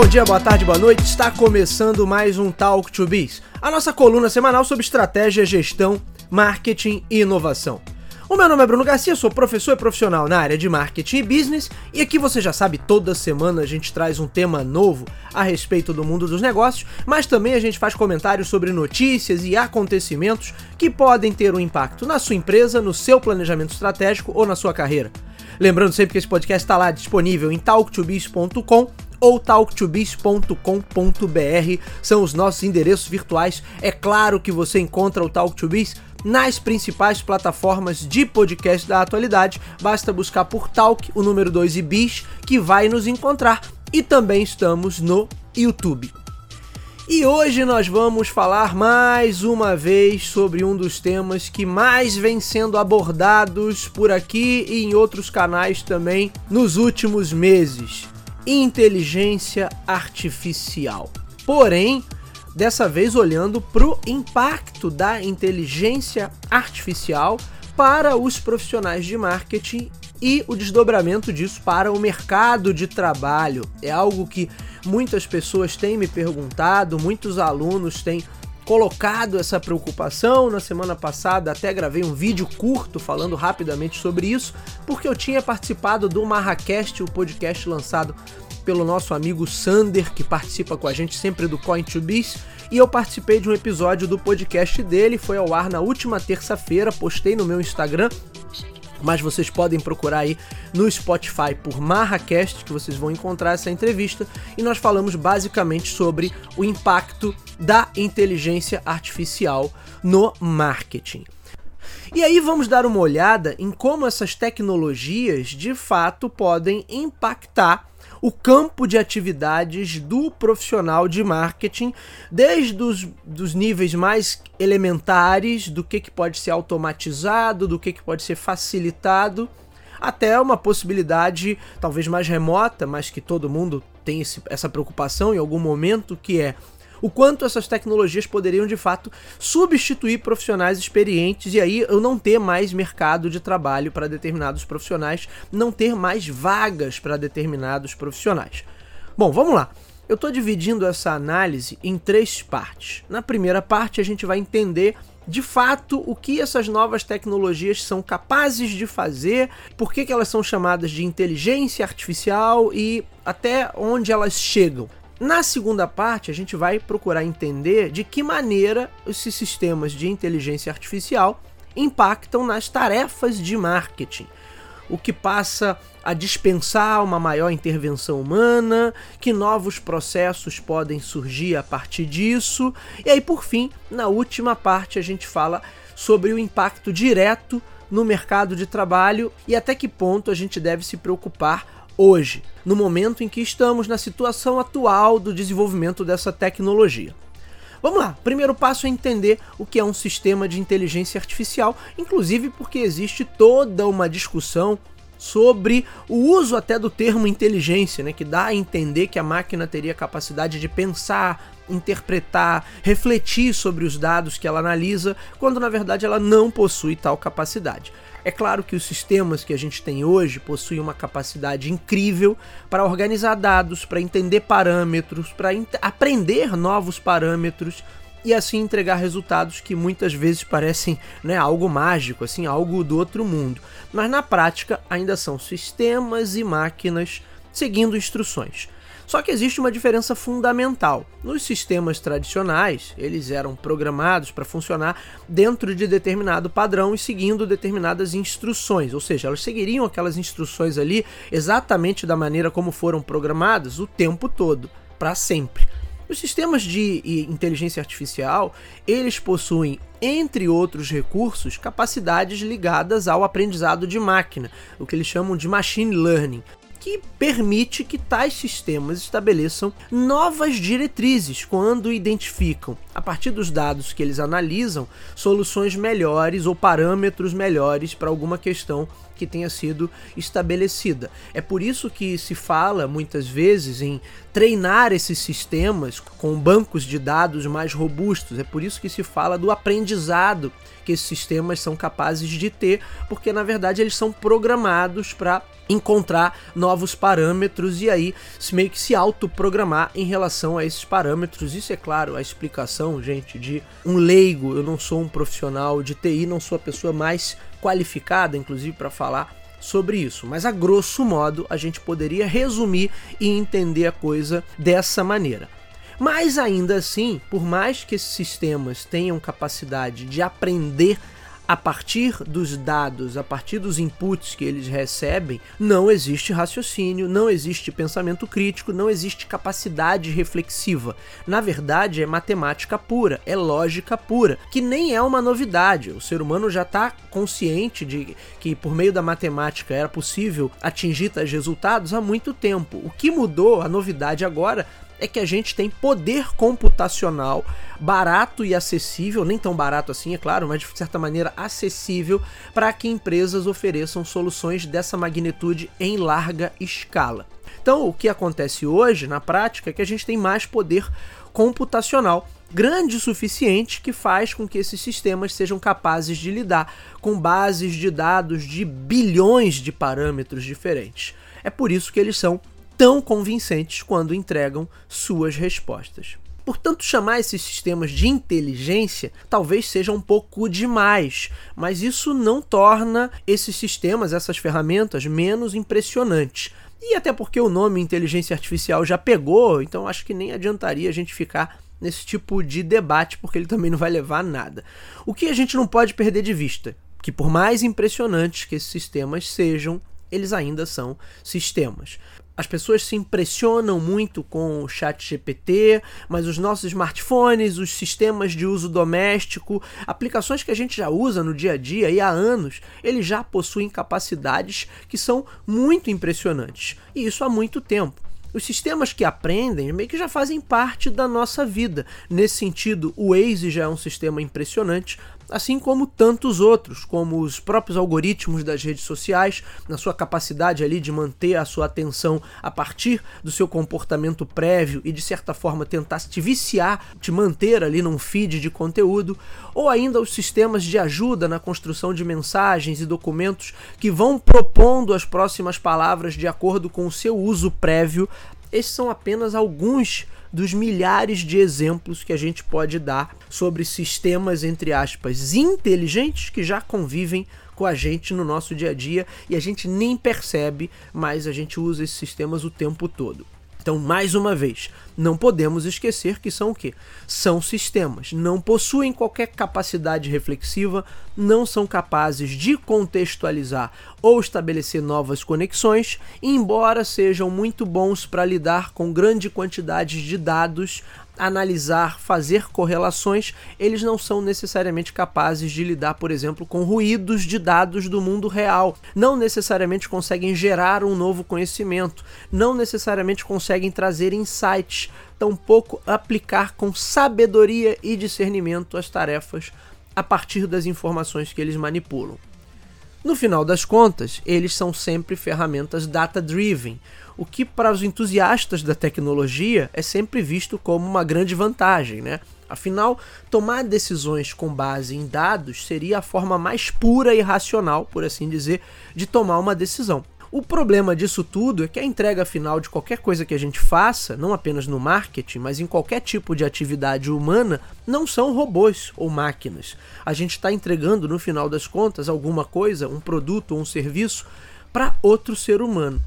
Bom dia, boa tarde, boa noite. Está começando mais um Talk to Biz, a nossa coluna semanal sobre estratégia, gestão, marketing e inovação. O meu nome é Bruno Garcia, sou professor e profissional na área de marketing e business, e aqui você já sabe, toda semana a gente traz um tema novo a respeito do mundo dos negócios, mas também a gente faz comentários sobre notícias e acontecimentos que podem ter um impacto na sua empresa, no seu planejamento estratégico ou na sua carreira. Lembrando sempre que esse podcast está lá disponível em talktobiz.com ou talktobiz.com.br são os nossos endereços virtuais. É claro que você encontra o Talk to Biz nas principais plataformas de podcast da atualidade. Basta buscar por Talk, o número 2 e Biz, que vai nos encontrar. E também estamos no YouTube. E hoje nós vamos falar mais uma vez sobre um dos temas que mais vem sendo abordados por aqui e em outros canais também nos últimos meses: inteligência artificial. Porém, dessa vez olhando para o impacto da inteligência artificial para os profissionais de marketing e o desdobramento disso para o mercado de trabalho. É algo que muitas pessoas têm me perguntado, muitos alunos têm colocado essa preocupação. Na semana passada até gravei um vídeo curto falando rapidamente sobre isso, porque eu tinha participado do Marracast, o podcast lançado pelo nosso amigo Sander, que participa com a gente sempre do Coin to Biz, e eu participei de um episódio do podcast dele, foi ao ar na última terça-feira, postei no meu Instagram, mas vocês podem procurar aí no Spotify por Marracast, que vocês vão encontrar essa entrevista, e nós falamos basicamente sobre o impacto da inteligência artificial no marketing. E aí vamos dar uma olhada em como essas tecnologias de fato podem impactar o campo de atividades do profissional de marketing, desde os dos níveis mais elementares, do que, que pode ser automatizado, do que, que pode ser facilitado, até uma possibilidade talvez mais remota, mas que todo mundo tem esse, essa preocupação em algum momento, que é o quanto essas tecnologias poderiam de fato substituir profissionais experientes e aí eu não ter mais mercado de trabalho para determinados profissionais, não ter mais vagas para determinados profissionais. Bom, vamos lá. Eu estou dividindo essa análise em três partes. Na primeira parte, a gente vai entender de fato o que essas novas tecnologias são capazes de fazer, por que, que elas são chamadas de inteligência artificial e até onde elas chegam. Na segunda parte, a gente vai procurar entender de que maneira esses sistemas de inteligência artificial impactam nas tarefas de marketing, o que passa a dispensar uma maior intervenção humana, que novos processos podem surgir a partir disso. E aí, por fim, na última parte, a gente fala sobre o impacto direto no mercado de trabalho e até que ponto a gente deve se preocupar hoje, no momento em que estamos na situação atual do desenvolvimento dessa tecnologia. Vamos lá, primeiro passo é entender o que é um sistema de inteligência artificial, inclusive porque existe toda uma discussão sobre o uso até do termo inteligência, né, que dá a entender que a máquina teria capacidade de pensar, interpretar, refletir sobre os dados que ela analisa, quando na verdade ela não possui tal capacidade. É claro que os sistemas que a gente tem hoje possuem uma capacidade incrível para organizar dados, para entender parâmetros, para aprender novos parâmetros e assim entregar resultados que muitas vezes parecem né, algo mágico, assim, algo do outro mundo. Mas na prática ainda são sistemas e máquinas seguindo instruções. Só que existe uma diferença fundamental. Nos sistemas tradicionais, eles eram programados para funcionar dentro de determinado padrão e seguindo determinadas instruções, ou seja, elas seguiriam aquelas instruções ali exatamente da maneira como foram programadas o tempo todo, para sempre. Os sistemas de inteligência artificial, eles possuem, entre outros recursos, capacidades ligadas ao aprendizado de máquina, o que eles chamam de machine learning que permite que tais sistemas estabeleçam novas diretrizes quando identificam, a partir dos dados que eles analisam, soluções melhores ou parâmetros melhores para alguma questão que tenha sido estabelecida. É por isso que se fala muitas vezes em treinar esses sistemas com bancos de dados mais robustos. É por isso que se fala do aprendizado que esses sistemas são capazes de ter, porque na verdade eles são programados para encontrar novos parâmetros e aí meio que se autoprogramar em relação a esses parâmetros. Isso é claro, a explicação, gente, de um leigo. Eu não sou um profissional de TI, não sou a pessoa mais qualificada, inclusive, para falar sobre isso. Mas a grosso modo, a gente poderia resumir e entender a coisa dessa maneira. Mas ainda assim, por mais que esses sistemas tenham capacidade de aprender a partir dos dados, a partir dos inputs que eles recebem, não existe raciocínio, não existe pensamento crítico, não existe capacidade reflexiva. Na verdade, é matemática pura, é lógica pura, que nem é uma novidade. O ser humano já está consciente de que por meio da matemática era possível atingir tais resultados há muito tempo. O que mudou, a novidade agora, é que a gente tem poder computacional barato e acessível, nem tão barato assim, é claro, mas de certa maneira acessível para que empresas ofereçam soluções dessa magnitude em larga escala. Então, o que acontece hoje, na prática, é que a gente tem mais poder computacional grande o suficiente que faz com que esses sistemas sejam capazes de lidar com bases de dados de bilhões de parâmetros diferentes. É por isso que eles são tão convincentes quando entregam suas respostas. Portanto, chamar esses sistemas de inteligência talvez seja um pouco demais, mas isso não torna esses sistemas, essas ferramentas, menos impressionantes. E até porque o nome inteligência artificial já pegou, então acho que nem adiantaria a gente ficar nesse tipo de debate, porque ele também não vai levar a nada. O que a gente não pode perder de vista? Que por mais impressionantes que esses sistemas sejam, eles ainda são sistemas. As pessoas se impressionam muito com o chat GPT, mas os nossos smartphones, os sistemas de uso doméstico, aplicações que a gente já usa no dia a dia e há anos, eles já possuem capacidades que são muito impressionantes. E isso há muito tempo. Os sistemas que aprendem meio que já fazem parte da nossa vida. Nesse sentido, o Waze já é um sistema impressionante, assim como tantos outros, como os próprios algoritmos das redes sociais, na sua capacidade ali de manter a sua atenção a partir do seu comportamento prévio e de certa forma tentar te viciar, te manter ali num feed de conteúdo, ou ainda os sistemas de ajuda na construção de mensagens e documentos que vão propondo as próximas palavras de acordo com o seu uso prévio. Esses são apenas alguns dos milhares de exemplos que a gente pode dar sobre sistemas, entre aspas, inteligentes que já convivem com a gente no nosso dia a dia e a gente nem percebe, mas a gente usa esses sistemas o tempo todo. Então, mais uma vez, não podemos esquecer que são o quê? São sistemas, não possuem qualquer capacidade reflexiva, não são capazes de contextualizar ou estabelecer novas conexões, embora sejam muito bons para lidar com grande quantidade de dados analisar, fazer correlações, eles não são necessariamente capazes de lidar, por exemplo, com ruídos de dados do mundo real. Não necessariamente conseguem gerar um novo conhecimento, não necessariamente conseguem trazer insights, tampouco aplicar com sabedoria e discernimento as tarefas a partir das informações que eles manipulam. No final das contas, eles são sempre ferramentas data-driven, o que para os entusiastas da tecnologia é sempre visto como uma grande vantagem, né? Afinal, tomar decisões com base em dados seria a forma mais pura e racional, por assim dizer, de tomar uma decisão. O problema disso tudo é que a entrega final de qualquer coisa que a gente faça, não apenas no marketing, mas em qualquer tipo de atividade humana, não são robôs ou máquinas. A gente está entregando, no final das contas, alguma coisa, um produto ou um serviço, para outro ser humano.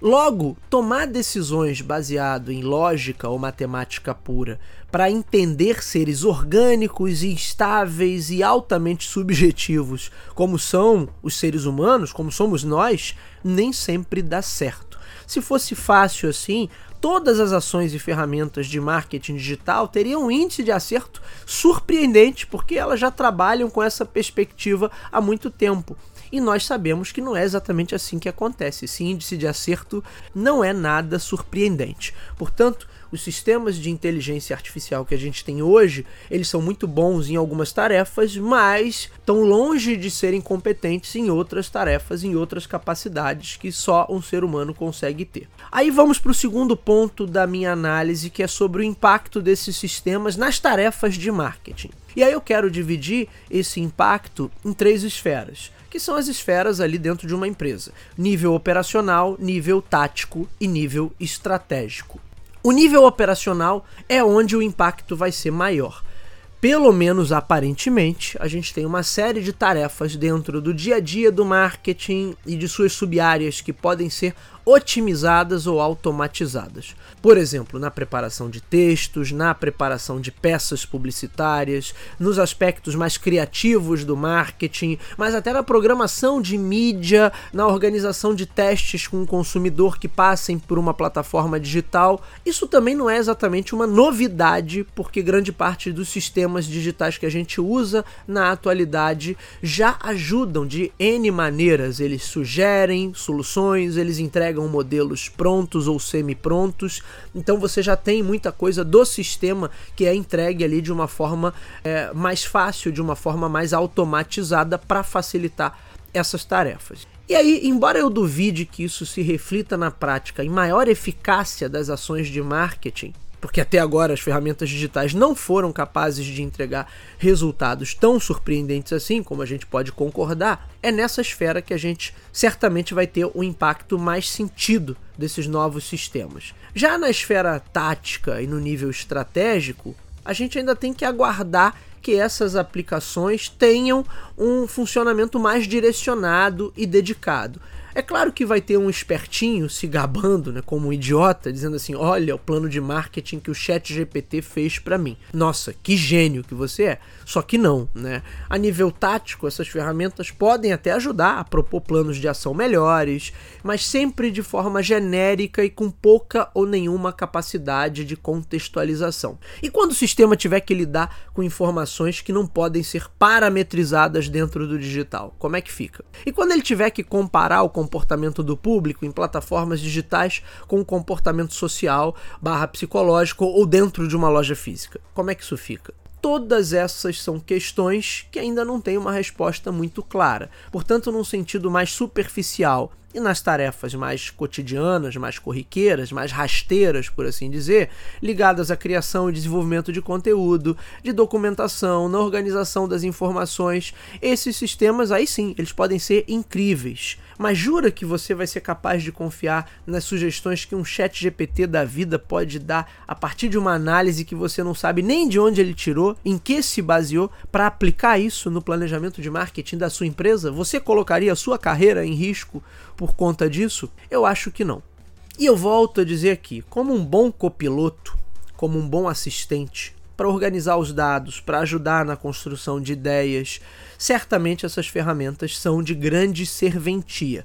Logo, tomar decisões baseado em lógica ou matemática pura para entender seres orgânicos, instáveis e altamente subjetivos, como são os seres humanos, como somos nós, nem sempre dá certo. Se fosse fácil assim, todas as ações e ferramentas de marketing digital teriam um índice de acerto surpreendente, porque elas já trabalham com essa perspectiva há muito tempo. E nós sabemos que não é exatamente assim que acontece. Esse índice de acerto não é nada surpreendente. Portanto, os sistemas de inteligência artificial que a gente tem hoje, eles são muito bons em algumas tarefas, mas estão longe de serem competentes em outras tarefas, em outras capacidades que só um ser humano consegue ter. Aí vamos para o segundo ponto da minha análise, que é sobre o impacto desses sistemas nas tarefas de marketing. E aí eu quero dividir esse impacto em três esferas que são as esferas ali dentro de uma empresa: nível operacional, nível tático e nível estratégico. O nível operacional é onde o impacto vai ser maior. Pelo menos aparentemente, a gente tem uma série de tarefas dentro do dia a dia do marketing e de suas subáreas que podem ser otimizadas ou automatizadas. Por exemplo, na preparação de textos, na preparação de peças publicitárias, nos aspectos mais criativos do marketing, mas até na programação de mídia, na organização de testes com o consumidor que passem por uma plataforma digital. Isso também não é exatamente uma novidade, porque grande parte dos sistemas digitais que a gente usa na atualidade já ajudam de N maneiras. Eles sugerem soluções, eles entregam entregam modelos prontos ou semi-prontos. Então você já tem muita coisa do sistema que é entregue ali de uma forma é, mais fácil, de uma forma mais automatizada para facilitar essas tarefas. E aí, embora eu duvide que isso se reflita na prática em maior eficácia das ações de marketing, porque até agora as ferramentas digitais não foram capazes de entregar resultados tão surpreendentes assim, como a gente pode concordar, é nessa esfera que a gente certamente vai ter o impacto mais sentido desses novos sistemas. Já na esfera tática e no nível estratégico, a gente ainda tem que aguardar que essas aplicações tenham um funcionamento mais direcionado e dedicado. É claro que vai ter um espertinho se gabando, né, como um idiota, dizendo assim: "Olha o plano de marketing que o Chat GPT fez para mim. Nossa, que gênio que você é". Só que não, né? A nível tático, essas ferramentas podem até ajudar a propor planos de ação melhores, mas sempre de forma genérica e com pouca ou nenhuma capacidade de contextualização. E quando o sistema tiver que lidar com informações que não podem ser parametrizadas dentro do digital, como é que fica? E quando ele tiver que comparar o comportamento do público em plataformas digitais com comportamento social barra psicológico ou dentro de uma loja física, como é que isso fica? Todas essas são questões que ainda não têm uma resposta muito clara. Portanto, num sentido mais superficial e nas tarefas mais cotidianas, mais corriqueiras, mais rasteiras, por assim dizer, ligadas à criação e desenvolvimento de conteúdo, de documentação, na organização das informações, esses sistemas aí sim, eles podem ser incríveis. Mas jura que você vai ser capaz de confiar nas sugestões que um chat GPT da vida pode dar a partir de uma análise que você não sabe nem de onde ele tirou, em que se baseou, para aplicar isso no planejamento de marketing da sua empresa? Você colocaria a sua carreira em risco por conta disso? Eu acho que não. E eu volto a dizer aqui, como um bom copiloto, como um bom assistente, para organizar os dados, para ajudar na construção de ideias. Certamente essas ferramentas são de grande serventia.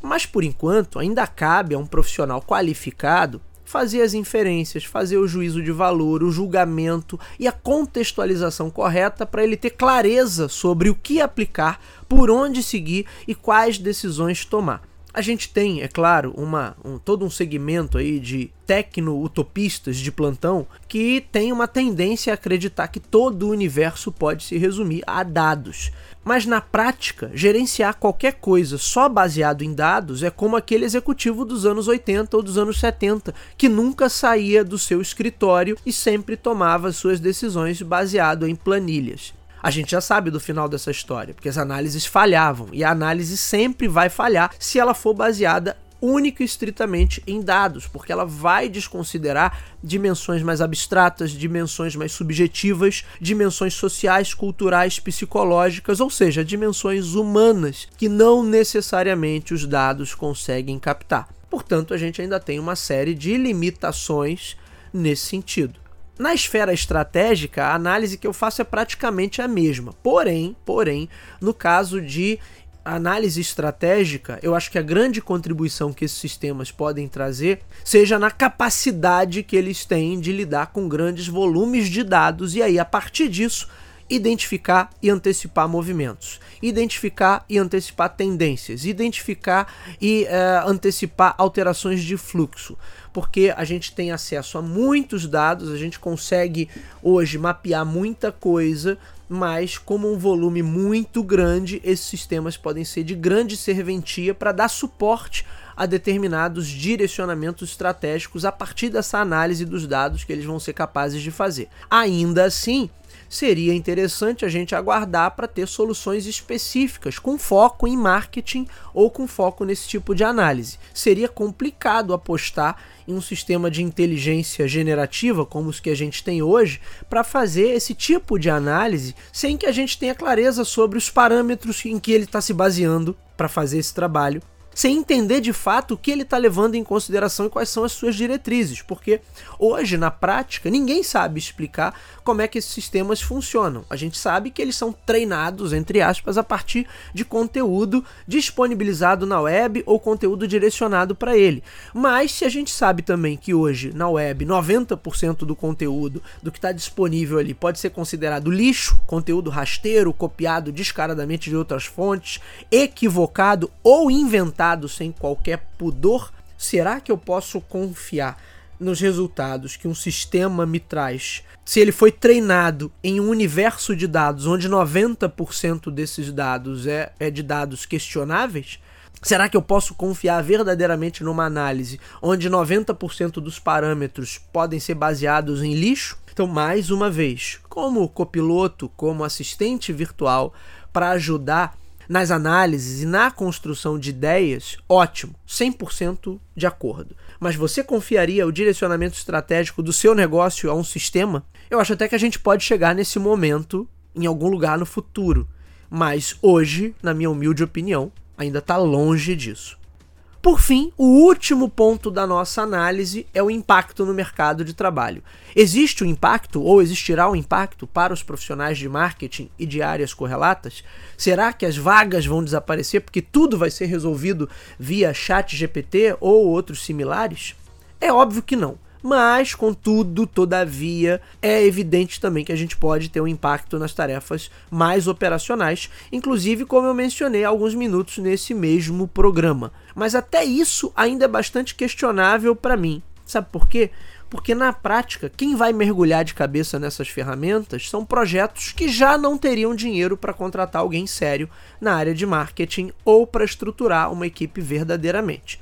Mas por enquanto, ainda cabe a um profissional qualificado fazer as inferências, fazer o juízo de valor, o julgamento e a contextualização correta para ele ter clareza sobre o que aplicar, por onde seguir e quais decisões tomar. A gente tem, é claro, uma, um, todo um segmento aí de tecno-utopistas de plantão que tem uma tendência a acreditar que todo o universo pode se resumir a dados. Mas na prática, gerenciar qualquer coisa só baseado em dados é como aquele executivo dos anos 80 ou dos anos 70 que nunca saía do seu escritório e sempre tomava suas decisões baseado em planilhas. A gente já sabe do final dessa história, porque as análises falhavam e a análise sempre vai falhar se ela for baseada única e estritamente em dados, porque ela vai desconsiderar dimensões mais abstratas, dimensões mais subjetivas, dimensões sociais, culturais, psicológicas, ou seja, dimensões humanas que não necessariamente os dados conseguem captar. Portanto, a gente ainda tem uma série de limitações nesse sentido. Na esfera estratégica, a análise que eu faço é praticamente a mesma. Porém, porém, no caso de análise estratégica, eu acho que a grande contribuição que esses sistemas podem trazer seja na capacidade que eles têm de lidar com grandes volumes de dados e aí a partir disso identificar e antecipar movimentos, identificar e antecipar tendências, identificar e uh, antecipar alterações de fluxo, porque a gente tem acesso a muitos dados, a gente consegue hoje mapear muita coisa, mas como um volume muito grande, esses sistemas podem ser de grande serventia para dar suporte a determinados direcionamentos estratégicos a partir dessa análise dos dados que eles vão ser capazes de fazer. Ainda assim, seria interessante a gente aguardar para ter soluções específicas com foco em marketing ou com foco nesse tipo de análise. Seria complicado apostar em um sistema de inteligência generativa como os que a gente tem hoje para fazer esse tipo de análise sem que a gente tenha clareza sobre os parâmetros em que ele está se baseando para fazer esse trabalho sem entender de fato o que ele está levando em consideração e quais são as suas diretrizes, porque hoje, na prática, ninguém sabe explicar como é que esses sistemas funcionam. A gente sabe que eles são treinados, entre aspas, a partir de conteúdo disponibilizado na web ou conteúdo direcionado para ele. Mas se a gente sabe também que hoje, na web, 90% do conteúdo do que está disponível ali pode ser considerado lixo, conteúdo rasteiro, copiado descaradamente de outras fontes, equivocado ou inventado sem qualquer pudor, será que eu posso confiar nos resultados que um sistema me traz? Se ele foi treinado em um universo de dados onde 90% desses dados é, é de dados questionáveis? Será que eu posso confiar verdadeiramente numa análise onde 90% dos parâmetros podem ser baseados em lixo? Então, mais uma vez, como copiloto, como assistente virtual, para ajudar nas análises e na construção de ideias, ótimo, 100% de acordo. Mas você confiaria o direcionamento estratégico do seu negócio a um sistema? Eu acho até que a gente pode chegar nesse momento em algum lugar no futuro. Mas hoje, na minha humilde opinião, ainda está longe disso. Por fim, o último ponto da nossa análise é o impacto no mercado de trabalho. Existe o um impacto ou existirá um impacto para os profissionais de marketing e de áreas correlatas? Será que as vagas vão desaparecer porque tudo vai ser resolvido via chat GPT ou outros similares? É óbvio que não. Mas, contudo, todavia, é evidente também que a gente pode ter um impacto nas tarefas mais operacionais, inclusive como eu mencionei há alguns minutos nesse mesmo programa. Mas até isso ainda é bastante questionável para mim. Sabe por quê? Porque na prática, quem vai mergulhar de cabeça nessas ferramentas são projetos que já não teriam dinheiro para contratar alguém sério na área de marketing ou para estruturar uma equipe verdadeiramente.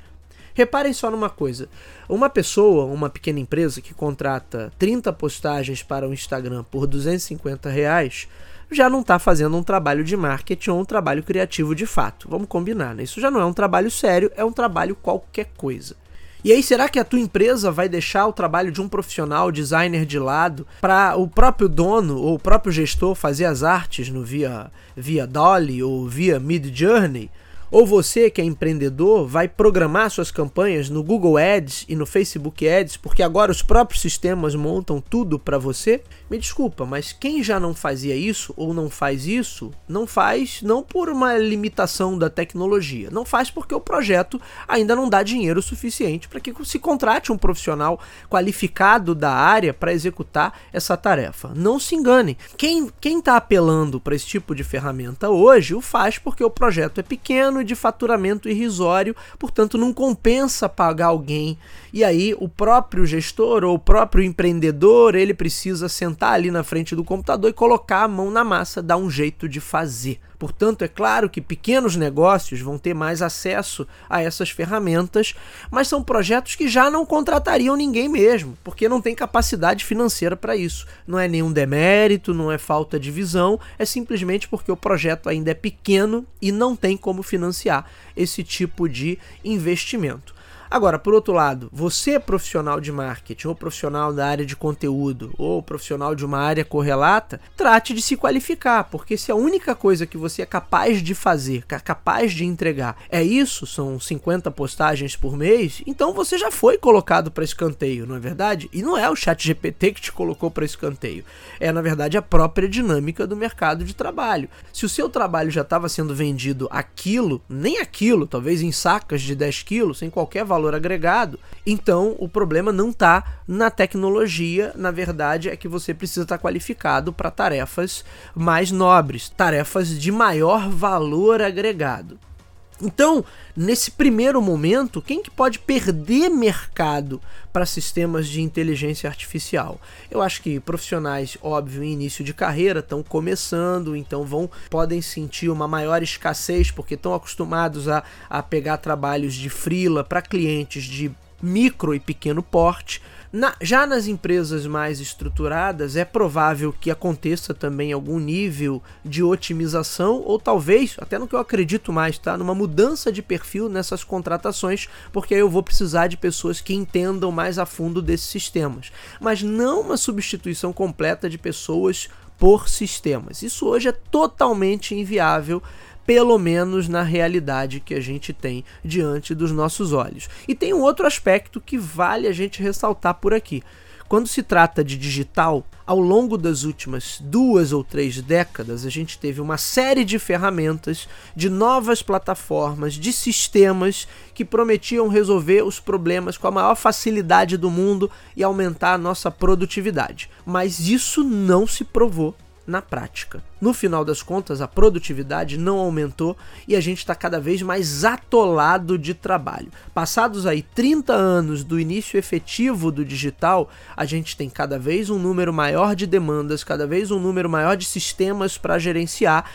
Reparem só numa coisa: uma pessoa, uma pequena empresa que contrata 30 postagens para o Instagram por 250 reais já não está fazendo um trabalho de marketing ou um trabalho criativo de fato. Vamos combinar, né? Isso já não é um trabalho sério, é um trabalho qualquer coisa. E aí, será que a tua empresa vai deixar o trabalho de um profissional designer de lado para o próprio dono ou o próprio gestor fazer as artes no via, via Dolly ou via Mid Journey? Ou você que é empreendedor vai programar suas campanhas no Google Ads e no Facebook Ads, porque agora os próprios sistemas montam tudo para você? Me desculpa, mas quem já não fazia isso ou não faz isso, não faz não por uma limitação da tecnologia, não faz porque o projeto ainda não dá dinheiro suficiente para que se contrate um profissional qualificado da área para executar essa tarefa. Não se engane, quem está apelando para esse tipo de ferramenta hoje o faz porque o projeto é pequeno de faturamento irrisório, portanto não compensa pagar alguém. E aí o próprio gestor ou o próprio empreendedor, ele precisa sentar ali na frente do computador e colocar a mão na massa, dar um jeito de fazer. Portanto, é claro que pequenos negócios vão ter mais acesso a essas ferramentas, mas são projetos que já não contratariam ninguém mesmo, porque não tem capacidade financeira para isso. Não é nenhum demérito, não é falta de visão, é simplesmente porque o projeto ainda é pequeno e não tem como financiar esse tipo de investimento. Agora, por outro lado, você profissional de marketing, ou profissional da área de conteúdo, ou profissional de uma área correlata, trate de se qualificar, porque se a única coisa que você é capaz de fazer, é capaz de entregar, é isso, são 50 postagens por mês, então você já foi colocado para escanteio, não é verdade? E não é o chat GPT que te colocou para escanteio, é na verdade a própria dinâmica do mercado de trabalho. Se o seu trabalho já estava sendo vendido aquilo, nem aquilo, talvez em sacas de 10 quilos, sem qualquer valor valor agregado, então o problema não está na tecnologia, na verdade é que você precisa estar tá qualificado para tarefas mais nobres, tarefas de maior valor agregado. Então, nesse primeiro momento, quem que pode perder mercado para sistemas de inteligência artificial? Eu acho que profissionais, óbvio, em início de carreira, estão começando, então vão podem sentir uma maior escassez porque estão acostumados a, a pegar trabalhos de frila para clientes de micro e pequeno porte na, já nas empresas mais estruturadas, é provável que aconteça também algum nível de otimização, ou talvez, até no que eu acredito mais, tá? Numa mudança de perfil nessas contratações, porque aí eu vou precisar de pessoas que entendam mais a fundo desses sistemas. Mas não uma substituição completa de pessoas por sistemas. Isso hoje é totalmente inviável pelo menos na realidade que a gente tem diante dos nossos olhos. E tem um outro aspecto que vale a gente ressaltar por aqui. Quando se trata de digital, ao longo das últimas duas ou três décadas, a gente teve uma série de ferramentas, de novas plataformas, de sistemas que prometiam resolver os problemas com a maior facilidade do mundo e aumentar a nossa produtividade. Mas isso não se provou na prática. No final das contas, a produtividade não aumentou e a gente está cada vez mais atolado de trabalho. Passados aí 30 anos do início efetivo do digital, a gente tem cada vez um número maior de demandas, cada vez um número maior de sistemas para gerenciar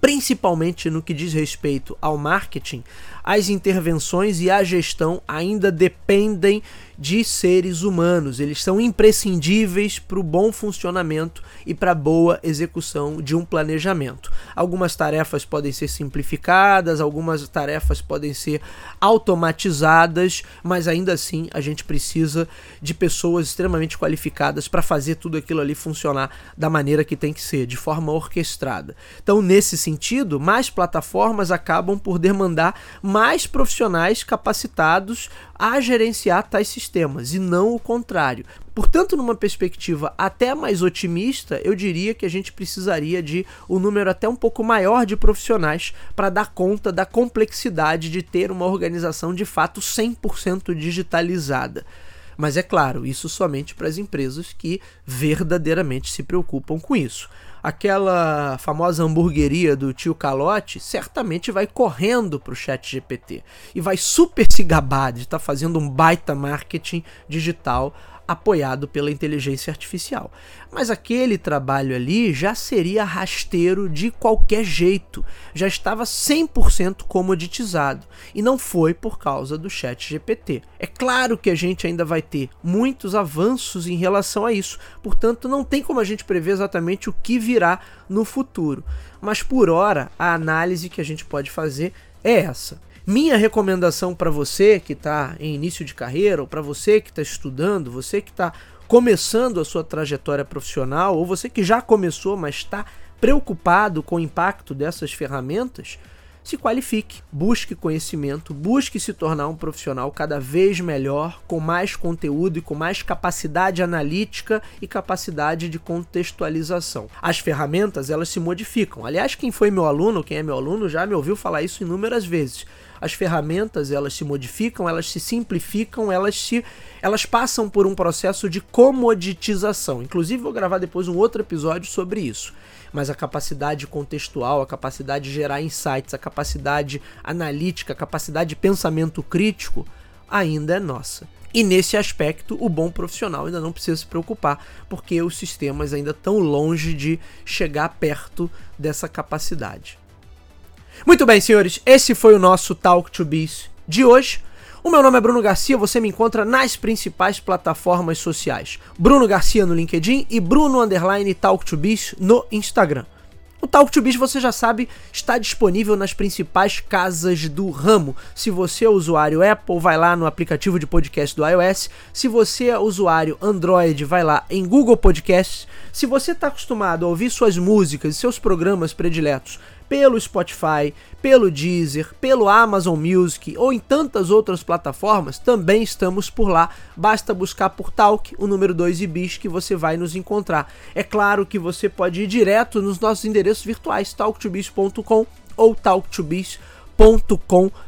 principalmente no que diz respeito ao marketing, as intervenções e a gestão ainda dependem de seres humanos. Eles são imprescindíveis para o bom funcionamento e para a boa execução de um planejamento. Algumas tarefas podem ser simplificadas, algumas tarefas podem ser automatizadas, mas ainda assim a gente precisa de pessoas extremamente qualificadas para fazer tudo aquilo ali funcionar da maneira que tem que ser, de forma orquestrada. Então, nesse sentido, mais plataformas acabam por demandar mais profissionais capacitados a gerenciar tais sistemas e não o contrário. Portanto, numa perspectiva até mais otimista, eu diria que a gente precisaria de um número até um pouco maior de profissionais para dar conta da complexidade de ter uma organização de fato 100% digitalizada. Mas é claro, isso somente para as empresas que verdadeiramente se preocupam com isso aquela famosa hamburgueria do tio Calote certamente vai correndo para o chat GPT e vai super se gabar de estar tá fazendo um baita marketing digital apoiado pela inteligência artificial. Mas aquele trabalho ali já seria rasteiro de qualquer jeito, já estava 100% comoditizado e não foi por causa do Chat GPT. É claro que a gente ainda vai ter muitos avanços em relação a isso, portanto não tem como a gente prever exatamente o que virá no futuro. Mas por hora, a análise que a gente pode fazer é essa. Minha recomendação para você que está em início de carreira, ou para você que está estudando, você que está começando a sua trajetória profissional, ou você que já começou, mas está preocupado com o impacto dessas ferramentas, se qualifique, busque conhecimento, busque se tornar um profissional cada vez melhor, com mais conteúdo e com mais capacidade analítica e capacidade de contextualização. As ferramentas, elas se modificam. Aliás, quem foi meu aluno, quem é meu aluno, já me ouviu falar isso inúmeras vezes. As ferramentas, elas se modificam, elas se simplificam, elas se elas passam por um processo de comoditização. Inclusive vou gravar depois um outro episódio sobre isso mas a capacidade contextual, a capacidade de gerar insights, a capacidade analítica, a capacidade de pensamento crítico ainda é nossa. E nesse aspecto, o bom profissional ainda não precisa se preocupar, porque os sistemas ainda estão longe de chegar perto dessa capacidade. Muito bem, senhores, esse foi o nosso Talk to Biz de hoje. O meu nome é Bruno Garcia, você me encontra nas principais plataformas sociais. Bruno Garcia no LinkedIn e Bruno Underline Talk to Biz no Instagram. O Talk to Biz, você já sabe, está disponível nas principais casas do ramo. Se você é usuário Apple, vai lá no aplicativo de podcast do iOS. Se você é usuário Android, vai lá em Google Podcasts. Se você está acostumado a ouvir suas músicas e seus programas prediletos pelo Spotify, pelo Deezer, pelo Amazon Music ou em tantas outras plataformas, também estamos por lá. Basta buscar por Talk, o número 2 e bis que você vai nos encontrar. É claro que você pode ir direto nos nossos endereços virtuais, talktobiz.com ou talktobiz.com.br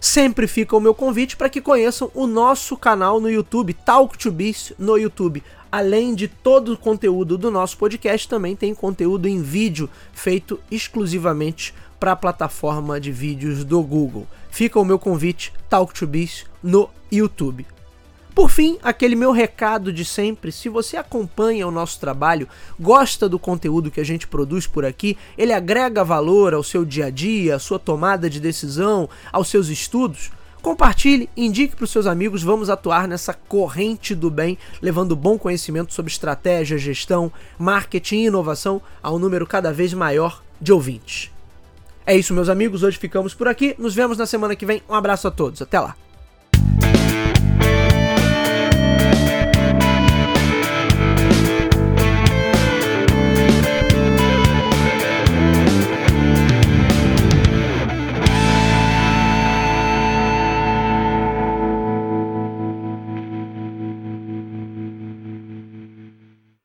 Sempre fica o meu convite para que conheçam o nosso canal no YouTube, Talk to Biz no YouTube. Além de todo o conteúdo do nosso podcast, também tem conteúdo em vídeo feito exclusivamente para a plataforma de vídeos do Google. Fica o meu convite, Talk to Biz no YouTube. Por fim, aquele meu recado de sempre: se você acompanha o nosso trabalho, gosta do conteúdo que a gente produz por aqui, ele agrega valor ao seu dia a dia, à sua tomada de decisão, aos seus estudos, compartilhe, indique para os seus amigos, vamos atuar nessa corrente do bem, levando bom conhecimento sobre estratégia, gestão, marketing e inovação a um número cada vez maior de ouvintes. É isso, meus amigos, hoje ficamos por aqui, nos vemos na semana que vem, um abraço a todos, até lá!